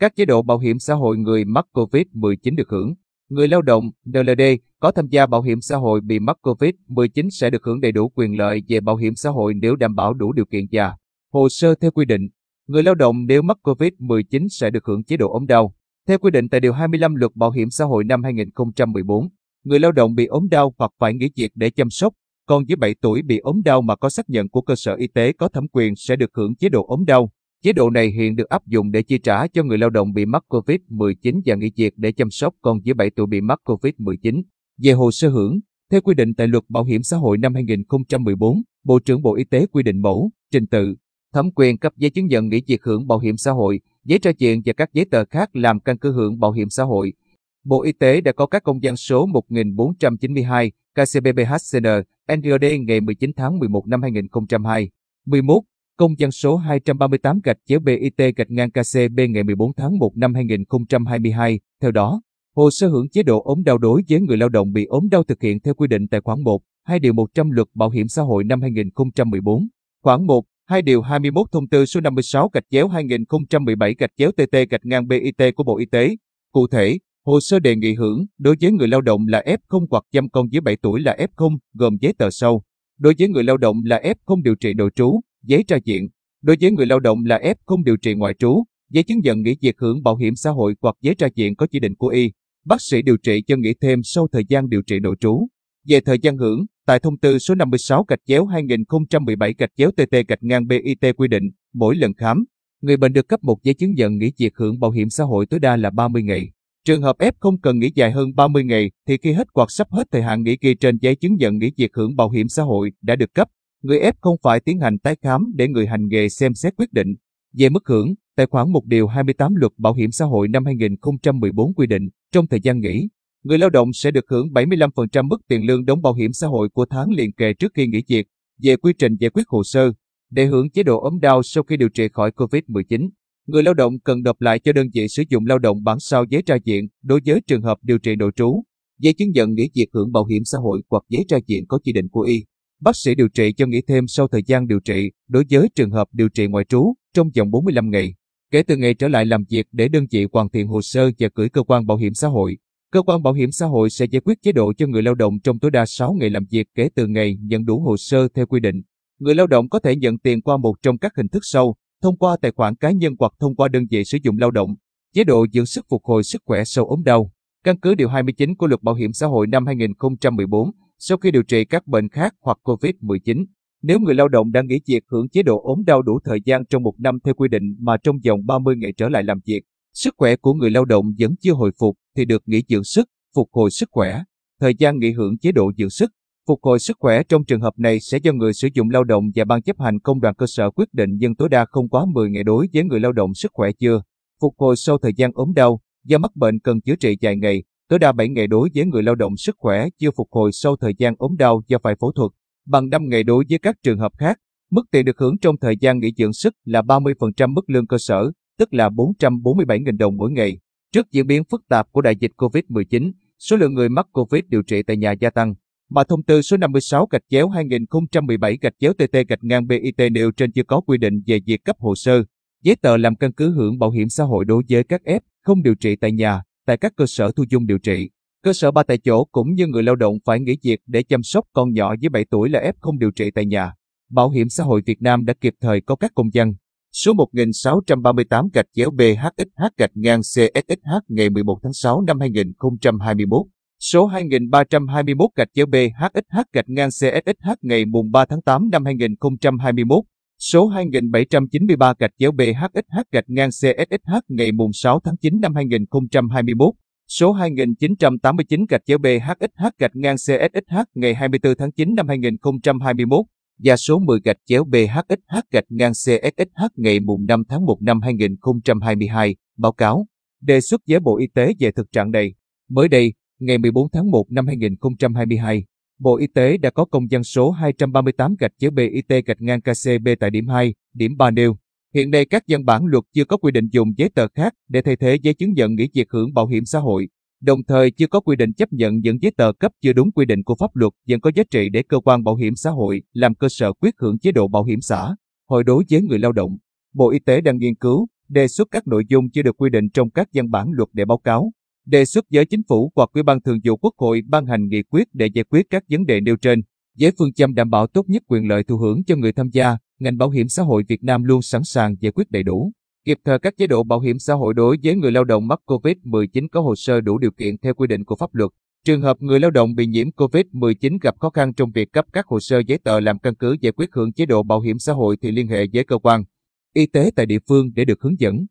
Các chế độ bảo hiểm xã hội người mắc COVID-19 được hưởng. Người lao động NLD có tham gia bảo hiểm xã hội bị mắc COVID-19 sẽ được hưởng đầy đủ quyền lợi về bảo hiểm xã hội nếu đảm bảo đủ điều kiện và hồ sơ theo quy định. Người lao động nếu mắc COVID-19 sẽ được hưởng chế độ ốm đau. Theo quy định tại Điều 25 Luật Bảo hiểm xã hội năm 2014, người lao động bị ốm đau hoặc phải nghỉ việc để chăm sóc, còn dưới 7 tuổi bị ốm đau mà có xác nhận của cơ sở y tế có thẩm quyền sẽ được hưởng chế độ ốm đau. Chế độ này hiện được áp dụng để chi trả cho người lao động bị mắc COVID-19 và nghỉ việc để chăm sóc con dưới 7 tuổi bị mắc COVID-19. Về hồ sơ hưởng, theo quy định tại Luật Bảo hiểm xã hội năm 2014, Bộ trưởng Bộ Y tế quy định mẫu, trình tự, thẩm quyền cấp giấy chứng nhận nghỉ việc hưởng bảo hiểm xã hội, giấy tra chuyện và các giấy tờ khác làm căn cứ hưởng bảo hiểm xã hội. Bộ Y tế đã có các công văn số 1492 KCBBHCN NGD ngày 19 tháng 11 năm 2002, 11 Công văn số 238 gạch chéo BIT gạch ngang KCB ngày 14 tháng 1 năm 2022. Theo đó, hồ sơ hưởng chế độ ốm đau đối với người lao động bị ốm đau thực hiện theo quy định tại khoản 1, 2 điều 100 luật bảo hiểm xã hội năm 2014. Khoản 1, 2 điều 21 thông tư số 56 gạch chéo 2017 gạch chéo TT gạch ngang BIT của Bộ Y tế. Cụ thể, hồ sơ đề nghị hưởng đối với người lao động là F0 hoặc chăm con dưới 7 tuổi là F0, gồm giấy tờ sau. Đối với người lao động là F0 điều trị nội trú, giấy tra diện. Đối với người lao động là F không điều trị ngoại trú, giấy chứng nhận nghỉ việc hưởng bảo hiểm xã hội hoặc giấy tra diện có chỉ định của y, bác sĩ điều trị cho nghỉ thêm sau thời gian điều trị nội trú. Về thời gian hưởng, tại thông tư số 56 gạch chéo 2017 gạch chéo TT gạch ngang BIT quy định, mỗi lần khám, người bệnh được cấp một giấy chứng nhận nghỉ việc hưởng bảo hiểm xã hội tối đa là 30 ngày. Trường hợp F không cần nghỉ dài hơn 30 ngày thì khi hết hoặc sắp hết thời hạn nghỉ ghi trên giấy chứng nhận nghỉ việc hưởng bảo hiểm xã hội đã được cấp, Người ép không phải tiến hành tái khám để người hành nghề xem xét quyết định. Về mức hưởng, tại khoản 1 điều 28 luật bảo hiểm xã hội năm 2014 quy định, trong thời gian nghỉ, người lao động sẽ được hưởng 75% mức tiền lương đóng bảo hiểm xã hội của tháng liền kề trước khi nghỉ việc. Về quy trình giải quyết hồ sơ, để hưởng chế độ ốm đau sau khi điều trị khỏi COVID-19, người lao động cần nộp lại cho đơn vị sử dụng lao động bản sao giấy tra diện đối với trường hợp điều trị nội trú, giấy chứng nhận nghỉ việc hưởng bảo hiểm xã hội hoặc giấy tra diện có chỉ định của y. Bác sĩ điều trị cho nghỉ thêm sau thời gian điều trị đối với trường hợp điều trị ngoại trú trong vòng 45 ngày. Kể từ ngày trở lại làm việc để đơn vị hoàn thiện hồ sơ và gửi cơ quan bảo hiểm xã hội. Cơ quan bảo hiểm xã hội sẽ giải quyết chế độ cho người lao động trong tối đa 6 ngày làm việc kể từ ngày nhận đủ hồ sơ theo quy định. Người lao động có thể nhận tiền qua một trong các hình thức sau, thông qua tài khoản cá nhân hoặc thông qua đơn vị sử dụng lao động. Chế độ dưỡng sức phục hồi sức khỏe sau ốm đau. Căn cứ điều 29 của Luật Bảo hiểm xã hội năm 2014, sau khi điều trị các bệnh khác hoặc COVID-19. Nếu người lao động đang nghỉ việc hưởng chế độ ốm đau đủ thời gian trong một năm theo quy định mà trong vòng 30 ngày trở lại làm việc, sức khỏe của người lao động vẫn chưa hồi phục thì được nghỉ dưỡng sức, phục hồi sức khỏe. Thời gian nghỉ hưởng chế độ dưỡng sức, phục hồi sức khỏe trong trường hợp này sẽ do người sử dụng lao động và ban chấp hành công đoàn cơ sở quyết định nhưng tối đa không quá 10 ngày đối với người lao động sức khỏe chưa phục hồi sau thời gian ốm đau, do mắc bệnh cần chữa trị dài ngày, tối đa 7 ngày đối với người lao động sức khỏe chưa phục hồi sau thời gian ốm đau do phải phẫu thuật, bằng 5 ngày đối với các trường hợp khác. Mức tiền được hưởng trong thời gian nghỉ dưỡng sức là 30% mức lương cơ sở, tức là 447.000 đồng mỗi ngày. Trước diễn biến phức tạp của đại dịch COVID-19, số lượng người mắc COVID điều trị tại nhà gia tăng, mà thông tư số 56 gạch chéo 2017 gạch chéo TT gạch ngang BIT nêu trên chưa có quy định về việc cấp hồ sơ, giấy tờ làm căn cứ hưởng bảo hiểm xã hội đối với các F không điều trị tại nhà, tại các cơ sở thu dung điều trị. Cơ sở ba tại chỗ cũng như người lao động phải nghỉ việc để chăm sóc con nhỏ dưới 7 tuổi là F không điều trị tại nhà. Bảo hiểm xã hội Việt Nam đã kịp thời có các công dân số 1638 gạch chéo BHXH gạch ngang CSXH ngày 11 tháng 6 năm 2021, số 2321 gạch chéo BHXH gạch ngang CSXH ngày mùng 3 tháng 8 năm 2021, số 2793 gạch chéo BHXH gạch ngang CSXH ngày mùng 6 tháng 9 năm 2021, số 2989 gạch chéo BHXH gạch ngang CSXH ngày 24 tháng 9 năm 2021 và số 10 gạch chéo BHXH gạch ngang CSXH ngày mùng 5 tháng 1 năm 2022, báo cáo, đề xuất với Bộ Y tế về thực trạng này. Mới đây, ngày 14 tháng 1 năm 2022, Bộ Y tế đã có công văn số 238 gạch chữ BIT gạch ngang KCB tại điểm 2, điểm 3 nêu. Hiện nay các văn bản luật chưa có quy định dùng giấy tờ khác để thay thế giấy chứng nhận nghỉ việc hưởng bảo hiểm xã hội. Đồng thời chưa có quy định chấp nhận những giấy tờ cấp chưa đúng quy định của pháp luật vẫn có giá trị để cơ quan bảo hiểm xã hội làm cơ sở quyết hưởng chế độ bảo hiểm xã hội đối với người lao động. Bộ Y tế đang nghiên cứu đề xuất các nội dung chưa được quy định trong các văn bản luật để báo cáo, đề xuất với chính phủ hoặc Ủy ban Thường vụ Quốc hội ban hành nghị quyết để giải quyết các vấn đề nêu trên. Với phương châm đảm bảo tốt nhất quyền lợi thụ hưởng cho người tham gia, ngành bảo hiểm xã hội Việt Nam luôn sẵn sàng giải quyết đầy đủ, kịp thời các chế độ bảo hiểm xã hội đối với người lao động mắc COVID-19 có hồ sơ đủ điều kiện theo quy định của pháp luật. Trường hợp người lao động bị nhiễm COVID-19 gặp khó khăn trong việc cấp các hồ sơ giấy tờ làm căn cứ giải quyết hưởng chế độ bảo hiểm xã hội thì liên hệ với cơ quan y tế tại địa phương để được hướng dẫn.